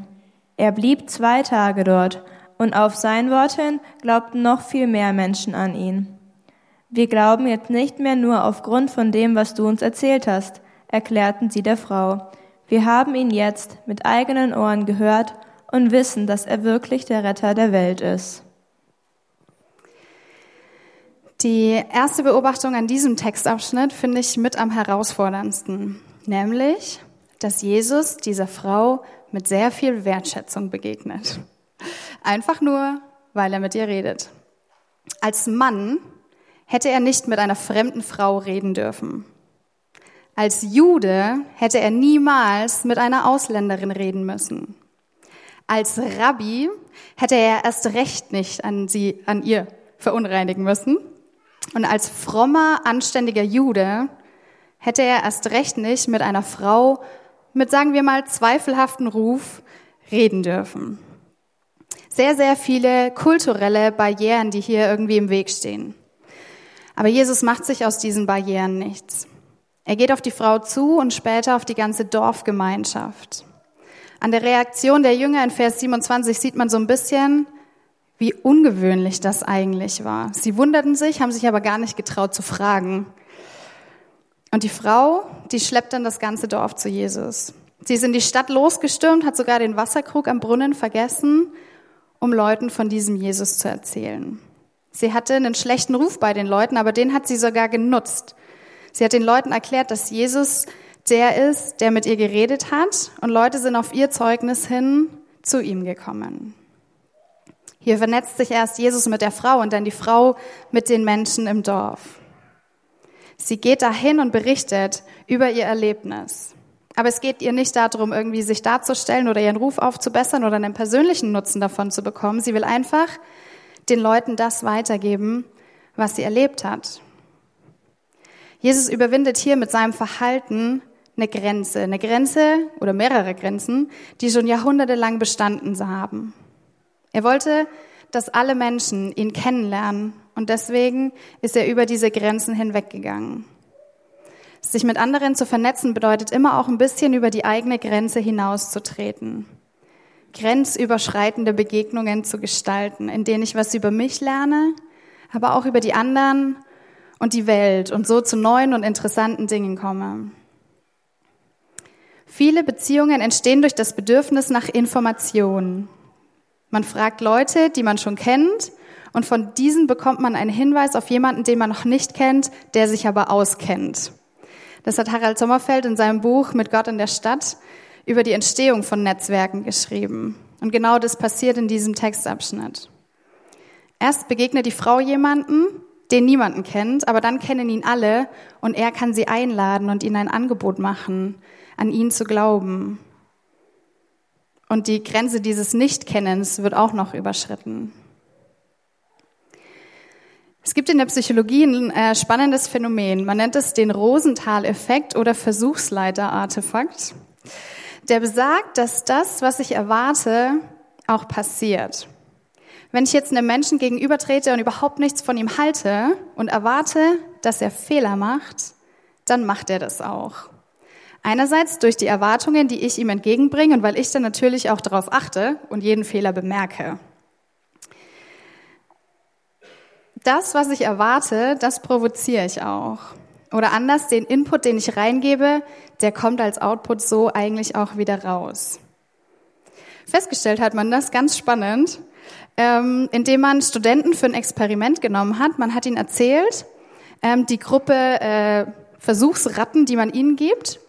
Er blieb zwei Tage dort, und auf sein Wort hin glaubten noch viel mehr Menschen an ihn. Wir glauben jetzt nicht mehr nur aufgrund von dem, was du uns erzählt hast, erklärten sie der Frau. Wir haben ihn jetzt mit eigenen Ohren gehört und wissen, dass er wirklich der Retter der Welt ist. Die erste Beobachtung an diesem Textabschnitt finde ich mit am herausforderndsten, nämlich, dass Jesus dieser Frau mit sehr viel Wertschätzung begegnet. Einfach nur, weil er mit ihr redet. Als Mann hätte er nicht mit einer fremden Frau reden dürfen. Als Jude hätte er niemals mit einer Ausländerin reden müssen. Als Rabbi hätte er erst recht nicht an sie, an ihr verunreinigen müssen. Und als frommer, anständiger Jude hätte er erst recht nicht mit einer Frau mit, sagen wir mal, zweifelhaften Ruf reden dürfen. Sehr, sehr viele kulturelle Barrieren, die hier irgendwie im Weg stehen. Aber Jesus macht sich aus diesen Barrieren nichts. Er geht auf die Frau zu und später auf die ganze Dorfgemeinschaft. An der Reaktion der Jünger in Vers 27 sieht man so ein bisschen, wie ungewöhnlich das eigentlich war. Sie wunderten sich, haben sich aber gar nicht getraut zu fragen. Und die Frau, die schleppt dann das ganze Dorf zu Jesus. Sie ist in die Stadt losgestürmt, hat sogar den Wasserkrug am Brunnen vergessen, um Leuten von diesem Jesus zu erzählen. Sie hatte einen schlechten Ruf bei den Leuten, aber den hat sie sogar genutzt. Sie hat den Leuten erklärt, dass Jesus der ist, der mit ihr geredet hat, und Leute sind auf ihr Zeugnis hin zu ihm gekommen. Hier vernetzt sich erst Jesus mit der Frau und dann die Frau mit den Menschen im Dorf. Sie geht dahin und berichtet über ihr Erlebnis. Aber es geht ihr nicht darum, irgendwie sich darzustellen oder ihren Ruf aufzubessern oder einen persönlichen Nutzen davon zu bekommen. Sie will einfach den Leuten das weitergeben, was sie erlebt hat. Jesus überwindet hier mit seinem Verhalten eine Grenze, eine Grenze oder mehrere Grenzen, die schon jahrhundertelang bestanden haben. Er wollte, dass alle Menschen ihn kennenlernen und deswegen ist er über diese Grenzen hinweggegangen. Sich mit anderen zu vernetzen bedeutet immer auch ein bisschen über die eigene Grenze hinauszutreten. Grenzüberschreitende Begegnungen zu gestalten, in denen ich was über mich lerne, aber auch über die anderen und die Welt und so zu neuen und interessanten Dingen komme. Viele Beziehungen entstehen durch das Bedürfnis nach Information. Man fragt Leute, die man schon kennt, und von diesen bekommt man einen Hinweis auf jemanden, den man noch nicht kennt, der sich aber auskennt. Das hat Harald Sommerfeld in seinem Buch Mit Gott in der Stadt über die Entstehung von Netzwerken geschrieben. Und genau das passiert in diesem Textabschnitt. Erst begegnet die Frau jemanden, den niemanden kennt, aber dann kennen ihn alle und er kann sie einladen und ihnen ein Angebot machen, an ihn zu glauben. Und die Grenze dieses Nichtkennens wird auch noch überschritten. Es gibt in der Psychologie ein äh, spannendes Phänomen. Man nennt es den Rosenthal-Effekt oder Versuchsleiter-Artefakt. Der besagt, dass das, was ich erwarte, auch passiert. Wenn ich jetzt einem Menschen gegenübertrete und überhaupt nichts von ihm halte und erwarte, dass er Fehler macht, dann macht er das auch. Einerseits durch die Erwartungen, die ich ihm entgegenbringe und weil ich dann natürlich auch darauf achte und jeden Fehler bemerke. das, was ich erwarte, das provoziere ich auch. Oder anders, den Input, den ich reingebe, der kommt als Output so eigentlich auch wieder raus. Festgestellt hat man das ganz spannend, ähm, indem man Studenten für ein Experiment genommen hat. Man hat ihnen erzählt, ähm, die Gruppe äh, Versuchsratten, die man ihnen gibt,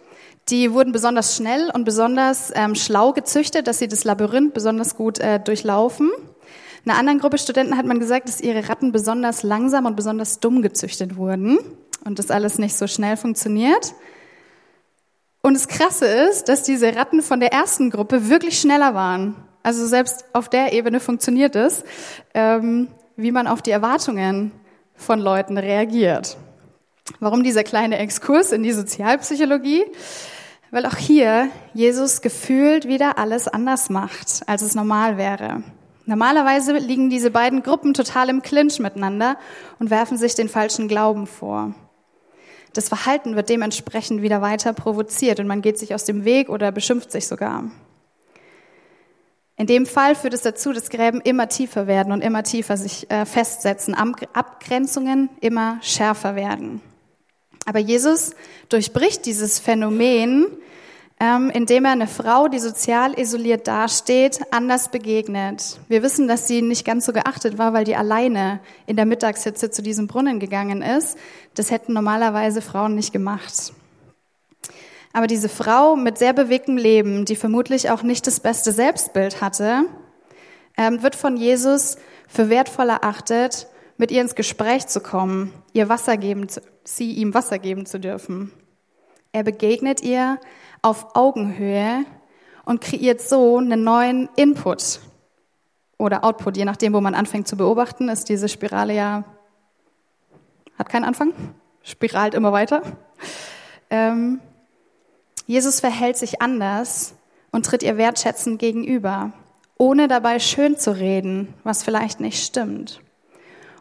die wurden besonders schnell und besonders ähm, schlau gezüchtet, dass sie das Labyrinth besonders gut äh, durchlaufen. Einer anderen Gruppe Studenten hat man gesagt, dass ihre Ratten besonders langsam und besonders dumm gezüchtet wurden und das alles nicht so schnell funktioniert. Und das Krasse ist, dass diese Ratten von der ersten Gruppe wirklich schneller waren. Also selbst auf der Ebene funktioniert es, ähm, wie man auf die Erwartungen von Leuten reagiert. Warum dieser kleine Exkurs in die Sozialpsychologie? Weil auch hier Jesus gefühlt wieder alles anders macht, als es normal wäre. Normalerweise liegen diese beiden Gruppen total im Clinch miteinander und werfen sich den falschen Glauben vor. Das Verhalten wird dementsprechend wieder weiter provoziert und man geht sich aus dem Weg oder beschimpft sich sogar. In dem Fall führt es dazu, dass Gräben immer tiefer werden und immer tiefer sich äh, festsetzen, Abgrenzungen immer schärfer werden. Aber Jesus durchbricht dieses Phänomen ähm, indem er eine Frau, die sozial isoliert dasteht, anders begegnet. Wir wissen, dass sie nicht ganz so geachtet war, weil die alleine in der Mittagshitze zu diesem Brunnen gegangen ist. Das hätten normalerweise Frauen nicht gemacht. Aber diese Frau mit sehr bewegtem Leben, die vermutlich auch nicht das beste Selbstbild hatte, ähm, wird von Jesus für wertvoll erachtet, mit ihr ins Gespräch zu kommen, ihr Wasser geben, sie ihm Wasser geben zu dürfen. Er begegnet ihr auf Augenhöhe und kreiert so einen neuen Input oder Output, je nachdem, wo man anfängt zu beobachten, ist diese Spirale ja, hat keinen Anfang, spiralt immer weiter. Ähm, Jesus verhält sich anders und tritt ihr wertschätzend gegenüber, ohne dabei schön zu reden, was vielleicht nicht stimmt.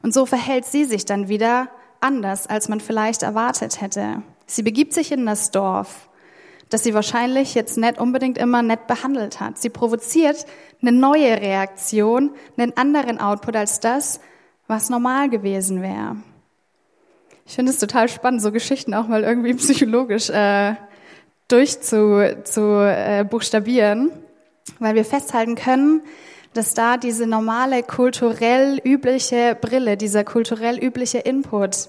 Und so verhält sie sich dann wieder anders, als man vielleicht erwartet hätte. Sie begibt sich in das Dorf das sie wahrscheinlich jetzt nicht unbedingt immer nett behandelt hat. Sie provoziert eine neue Reaktion, einen anderen Output als das, was normal gewesen wäre. Ich finde es total spannend, so Geschichten auch mal irgendwie psychologisch äh, durchzu zu, äh, buchstabieren, weil wir festhalten können, dass da diese normale kulturell übliche Brille, dieser kulturell übliche Input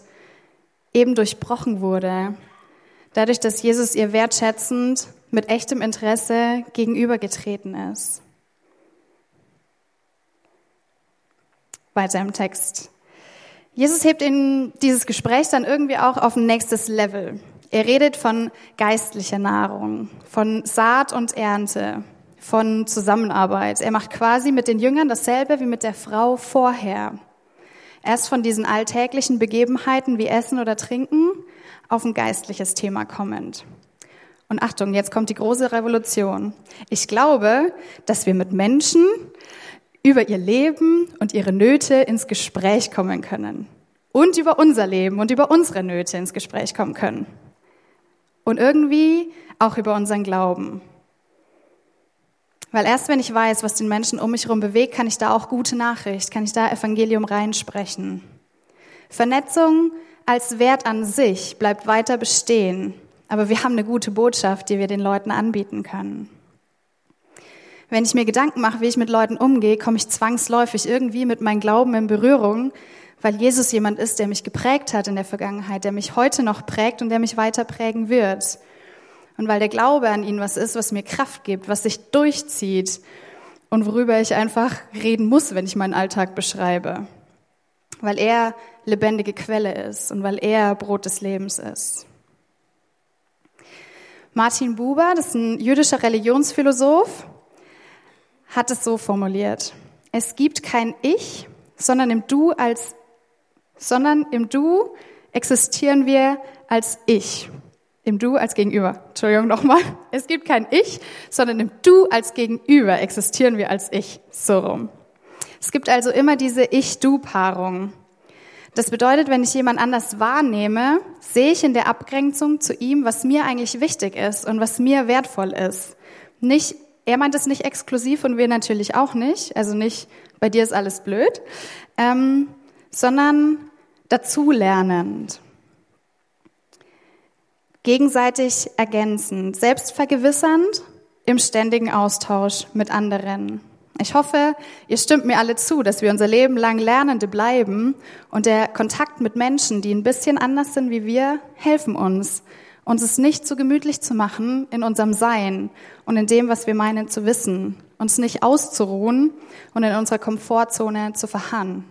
eben durchbrochen wurde dadurch, dass Jesus ihr wertschätzend mit echtem Interesse gegenübergetreten ist. Weiter im Text. Jesus hebt in dieses Gespräch dann irgendwie auch auf ein nächstes Level. Er redet von geistlicher Nahrung, von Saat und Ernte, von Zusammenarbeit. Er macht quasi mit den Jüngern dasselbe wie mit der Frau vorher. Erst von diesen alltäglichen Begebenheiten wie Essen oder Trinken auf ein geistliches Thema kommend. Und Achtung, jetzt kommt die große Revolution. Ich glaube, dass wir mit Menschen über ihr Leben und ihre Nöte ins Gespräch kommen können. Und über unser Leben und über unsere Nöte ins Gespräch kommen können. Und irgendwie auch über unseren Glauben. Weil erst wenn ich weiß, was den Menschen um mich herum bewegt, kann ich da auch gute Nachricht, kann ich da Evangelium reinsprechen. Vernetzung als Wert an sich bleibt weiter bestehen, aber wir haben eine gute Botschaft, die wir den Leuten anbieten können. Wenn ich mir Gedanken mache, wie ich mit Leuten umgehe, komme ich zwangsläufig irgendwie mit meinem Glauben in Berührung, weil Jesus jemand ist, der mich geprägt hat in der Vergangenheit, der mich heute noch prägt und der mich weiter prägen wird. Und weil der Glaube an ihn was ist, was mir Kraft gibt, was sich durchzieht und worüber ich einfach reden muss, wenn ich meinen Alltag beschreibe. Weil er lebendige Quelle ist und weil er Brot des Lebens ist. Martin Buber, das ist ein jüdischer Religionsphilosoph, hat es so formuliert. Es gibt kein Ich, sondern im Du als, sondern im Du existieren wir als Ich. Im Du als Gegenüber. Entschuldigung nochmal. Es gibt kein Ich, sondern im Du als Gegenüber existieren wir als Ich. So rum. Es gibt also immer diese Ich-Du-Paarung. Das bedeutet, wenn ich jemand anders wahrnehme, sehe ich in der Abgrenzung zu ihm, was mir eigentlich wichtig ist und was mir wertvoll ist. Nicht, er meint es nicht exklusiv und wir natürlich auch nicht, also nicht, bei dir ist alles blöd, ähm, sondern dazulernend gegenseitig ergänzend, selbstvergewissernd im ständigen Austausch mit anderen. Ich hoffe, ihr stimmt mir alle zu, dass wir unser Leben lang Lernende bleiben und der Kontakt mit Menschen, die ein bisschen anders sind wie wir, helfen uns, uns es nicht zu gemütlich zu machen in unserem Sein und in dem, was wir meinen zu wissen, uns nicht auszuruhen und in unserer Komfortzone zu verharren.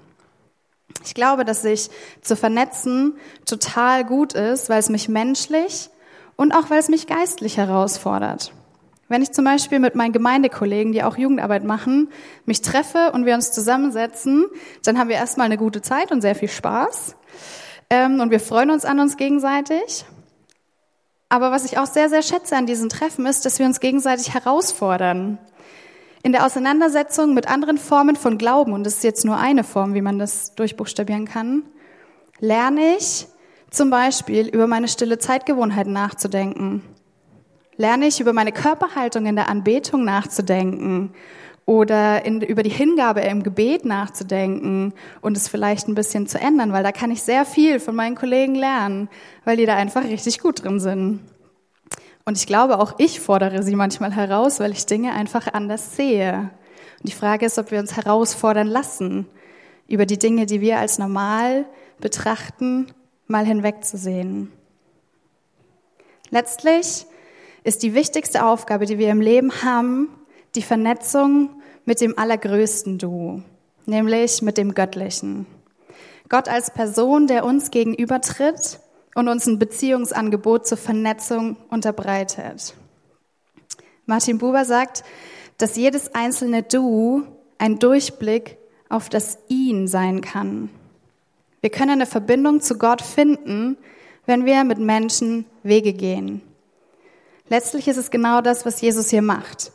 Ich glaube, dass sich zu vernetzen total gut ist, weil es mich menschlich und auch weil es mich geistlich herausfordert. Wenn ich zum Beispiel mit meinen Gemeindekollegen, die auch Jugendarbeit machen, mich treffe und wir uns zusammensetzen, dann haben wir erstmal eine gute Zeit und sehr viel Spaß. Ähm, und wir freuen uns an uns gegenseitig. Aber was ich auch sehr, sehr schätze an diesen Treffen ist, dass wir uns gegenseitig herausfordern. In der Auseinandersetzung mit anderen Formen von Glauben, und das ist jetzt nur eine Form, wie man das durchbuchstabieren kann, lerne ich zum Beispiel über meine stille Zeitgewohnheiten nachzudenken. Lerne ich über meine Körperhaltung in der Anbetung nachzudenken oder in, über die Hingabe im Gebet nachzudenken und es vielleicht ein bisschen zu ändern, weil da kann ich sehr viel von meinen Kollegen lernen, weil die da einfach richtig gut drin sind. Und ich glaube, auch ich fordere sie manchmal heraus, weil ich Dinge einfach anders sehe. Und die Frage ist, ob wir uns herausfordern lassen, über die Dinge, die wir als normal betrachten, mal hinwegzusehen. Letztlich ist die wichtigste Aufgabe, die wir im Leben haben, die Vernetzung mit dem allergrößten Du, nämlich mit dem Göttlichen. Gott als Person, der uns gegenübertritt und uns ein Beziehungsangebot zur Vernetzung unterbreitet. Martin Buber sagt, dass jedes einzelne Du ein Durchblick auf das Ihn sein kann. Wir können eine Verbindung zu Gott finden, wenn wir mit Menschen Wege gehen. Letztlich ist es genau das, was Jesus hier macht.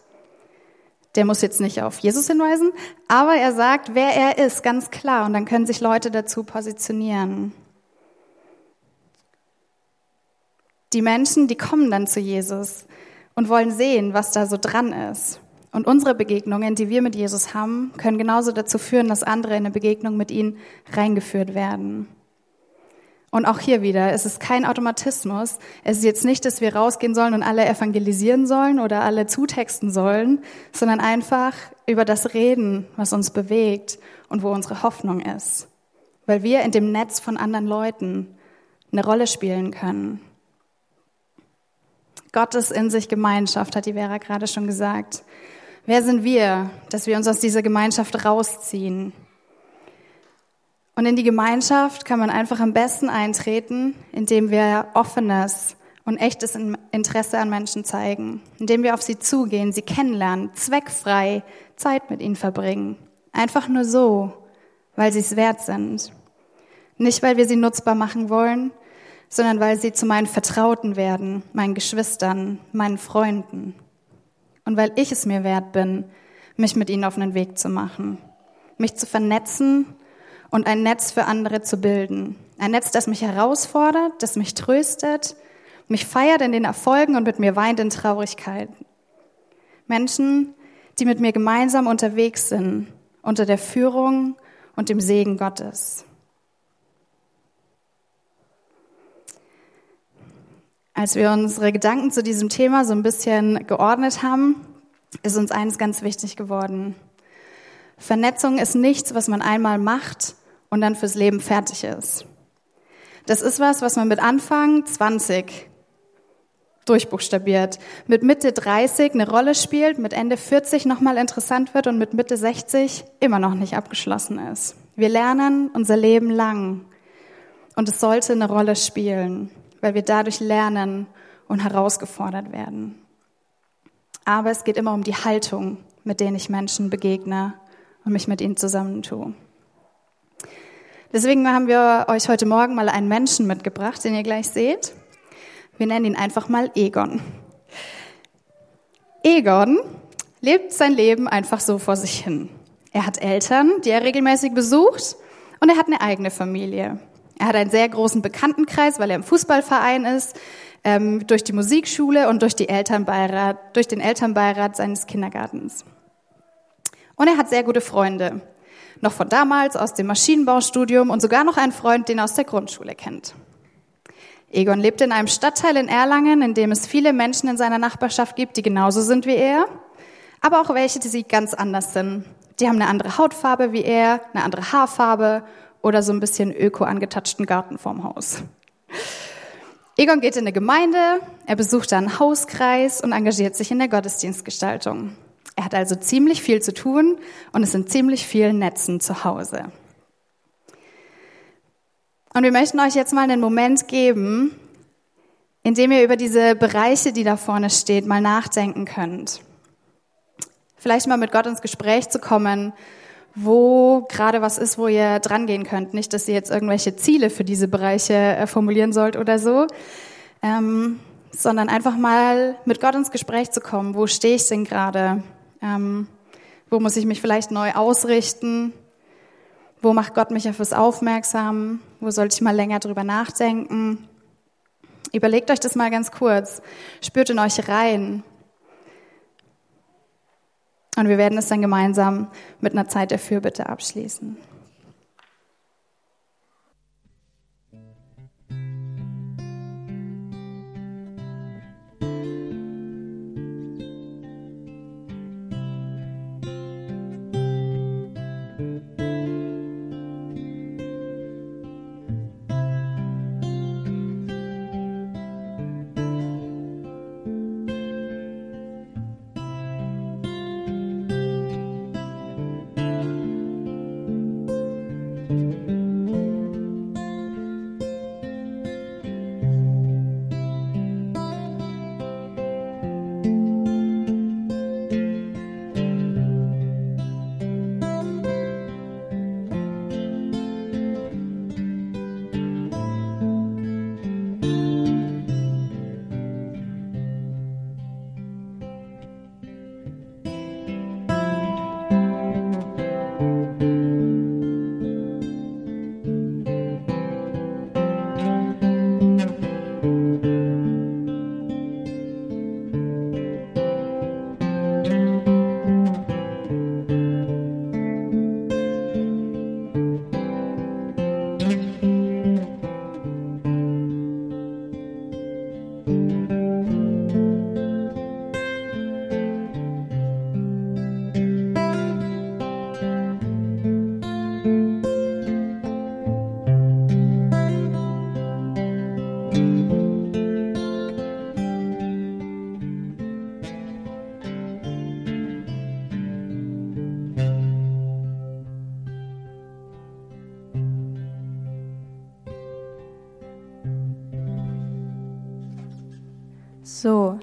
Der muss jetzt nicht auf Jesus hinweisen, aber er sagt, wer er ist, ganz klar, und dann können sich Leute dazu positionieren. Die Menschen, die kommen dann zu Jesus und wollen sehen, was da so dran ist. Und unsere Begegnungen, die wir mit Jesus haben, können genauso dazu führen, dass andere in eine Begegnung mit ihm reingeführt werden. Und auch hier wieder, es ist kein Automatismus. Es ist jetzt nicht, dass wir rausgehen sollen und alle evangelisieren sollen oder alle zutexten sollen, sondern einfach über das reden, was uns bewegt und wo unsere Hoffnung ist. Weil wir in dem Netz von anderen Leuten eine Rolle spielen können. Gott ist in sich Gemeinschaft, hat die Vera gerade schon gesagt. Wer sind wir, dass wir uns aus dieser Gemeinschaft rausziehen? Und in die Gemeinschaft kann man einfach am besten eintreten, indem wir offenes und echtes Interesse an Menschen zeigen, indem wir auf sie zugehen, sie kennenlernen, zweckfrei Zeit mit ihnen verbringen. Einfach nur so, weil sie es wert sind. Nicht, weil wir sie nutzbar machen wollen, sondern weil sie zu meinen Vertrauten werden, meinen Geschwistern, meinen Freunden. Und weil ich es mir wert bin, mich mit ihnen auf einen Weg zu machen, mich zu vernetzen und ein Netz für andere zu bilden. Ein Netz, das mich herausfordert, das mich tröstet, mich feiert in den Erfolgen und mit mir weint in Traurigkeit. Menschen, die mit mir gemeinsam unterwegs sind, unter der Führung und dem Segen Gottes. Als wir unsere Gedanken zu diesem Thema so ein bisschen geordnet haben, ist uns eines ganz wichtig geworden. Vernetzung ist nichts, was man einmal macht und dann fürs Leben fertig ist. Das ist was, was man mit Anfang 20 durchbuchstabiert, mit Mitte 30 eine Rolle spielt, mit Ende 40 nochmal interessant wird und mit Mitte 60 immer noch nicht abgeschlossen ist. Wir lernen unser Leben lang und es sollte eine Rolle spielen, weil wir dadurch lernen und herausgefordert werden. Aber es geht immer um die Haltung, mit denen ich Menschen begegne und mich mit ihnen zusammentue. Deswegen haben wir euch heute Morgen mal einen Menschen mitgebracht, den ihr gleich seht. Wir nennen ihn einfach mal Egon. Egon lebt sein Leben einfach so vor sich hin. Er hat Eltern, die er regelmäßig besucht, und er hat eine eigene Familie. Er hat einen sehr großen Bekanntenkreis, weil er im Fußballverein ist, ähm, durch die Musikschule und durch, die Elternbeirat, durch den Elternbeirat seines Kindergartens. Und er hat sehr gute Freunde. Noch von damals aus dem Maschinenbaustudium und sogar noch einen Freund, den er aus der Grundschule kennt. Egon lebt in einem Stadtteil in Erlangen, in dem es viele Menschen in seiner Nachbarschaft gibt, die genauso sind wie er, aber auch welche, die ganz anders sind. Die haben eine andere Hautfarbe wie er, eine andere Haarfarbe oder so ein bisschen öko angetatschten Garten vorm Haus. Egon geht in eine Gemeinde, er besucht einen Hauskreis und engagiert sich in der Gottesdienstgestaltung. Er hat also ziemlich viel zu tun und es sind ziemlich viele Netzen zu Hause. Und wir möchten euch jetzt mal einen Moment geben, in dem ihr über diese Bereiche, die da vorne steht, mal nachdenken könnt. Vielleicht mal mit Gott ins Gespräch zu kommen, wo gerade was ist, wo ihr dran gehen könnt. Nicht, dass ihr jetzt irgendwelche Ziele für diese Bereiche äh, formulieren sollt oder so, ähm, sondern einfach mal mit Gott ins Gespräch zu kommen. Wo stehe ich denn gerade? Ähm, wo muss ich mich vielleicht neu ausrichten? Wo macht Gott mich auf was aufmerksam? Wo sollte ich mal länger drüber nachdenken? Überlegt euch das mal ganz kurz. Spürt in euch rein. Und wir werden es dann gemeinsam mit einer Zeit der Fürbitte abschließen. So,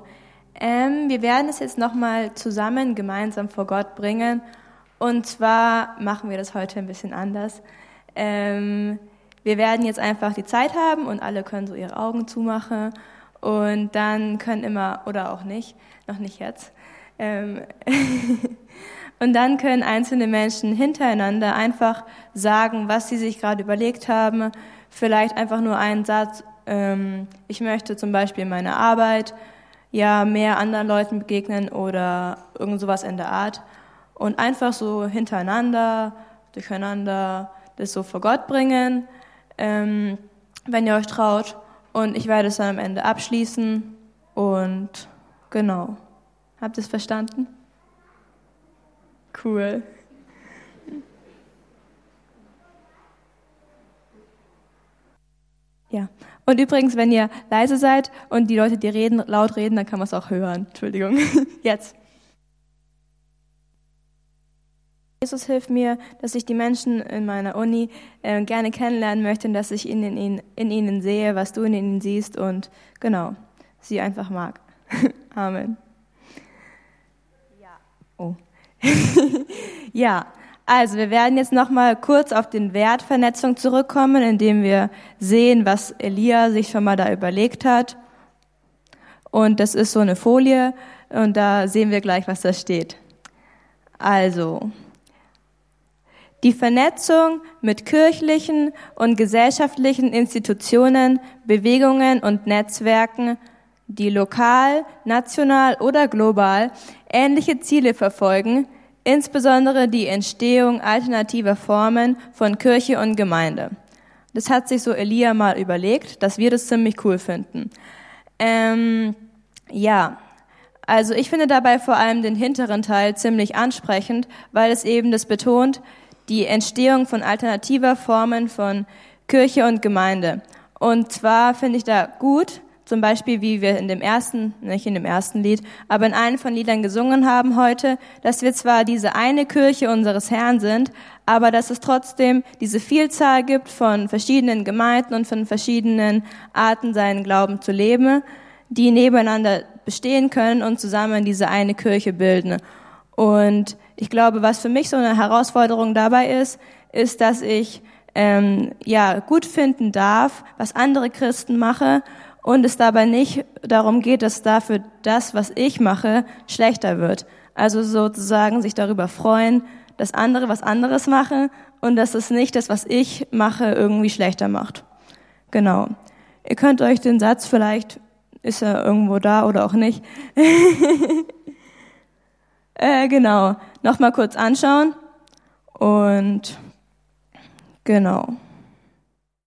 ähm, wir werden es jetzt nochmal zusammen gemeinsam vor Gott bringen. Und zwar machen wir das heute ein bisschen anders. Ähm, wir werden jetzt einfach die Zeit haben und alle können so ihre Augen zumachen und dann können immer, oder auch nicht, noch nicht jetzt, ähm, *laughs* und dann können einzelne Menschen hintereinander einfach sagen, was sie sich gerade überlegt haben, vielleicht einfach nur einen Satz, ähm, ich möchte zum Beispiel meine Arbeit ja mehr anderen Leuten begegnen oder irgend sowas in der Art und einfach so hintereinander, durcheinander das so vor Gott bringen, ähm, wenn ihr euch traut. Und ich werde es dann am Ende abschließen und genau. Habt ihr es verstanden? Cool. Ja. Und übrigens, wenn ihr leise seid und die Leute, die reden, laut reden, dann kann man es auch hören. Entschuldigung. *laughs* Jetzt. Jesus hilft mir, dass ich die Menschen in meiner Uni äh, gerne kennenlernen möchte und dass ich in, in, in ihnen sehe, was du in ihnen siehst und genau, sie einfach mag. *laughs* Amen. Ja. Oh. *laughs* ja. Also, wir werden jetzt noch mal kurz auf den Wert Vernetzung zurückkommen, indem wir sehen, was Elia sich schon mal da überlegt hat. Und das ist so eine Folie und da sehen wir gleich, was da steht. Also, die Vernetzung mit kirchlichen und gesellschaftlichen Institutionen, Bewegungen und Netzwerken, die lokal, national oder global ähnliche Ziele verfolgen, insbesondere die Entstehung alternativer Formen von Kirche und Gemeinde. Das hat sich so Elia mal überlegt, dass wir das ziemlich cool finden. Ähm, ja, also ich finde dabei vor allem den hinteren Teil ziemlich ansprechend, weil es eben das betont, die Entstehung von alternativer Formen von Kirche und Gemeinde. Und zwar finde ich da gut, zum Beispiel, wie wir in dem ersten, nicht in dem ersten Lied, aber in einem von Liedern gesungen haben heute, dass wir zwar diese eine Kirche unseres Herrn sind, aber dass es trotzdem diese Vielzahl gibt von verschiedenen Gemeinden und von verschiedenen Arten, seinen Glauben zu leben, die nebeneinander bestehen können und zusammen diese eine Kirche bilden. Und ich glaube, was für mich so eine Herausforderung dabei ist, ist, dass ich ähm, ja gut finden darf, was andere Christen machen und es dabei nicht darum geht, dass dafür das, was ich mache, schlechter wird. Also sozusagen sich darüber freuen, dass andere was anderes machen und dass es nicht das, was ich mache, irgendwie schlechter macht. Genau. Ihr könnt euch den Satz vielleicht, ist er irgendwo da oder auch nicht, *laughs* äh, genau, nochmal kurz anschauen und genau.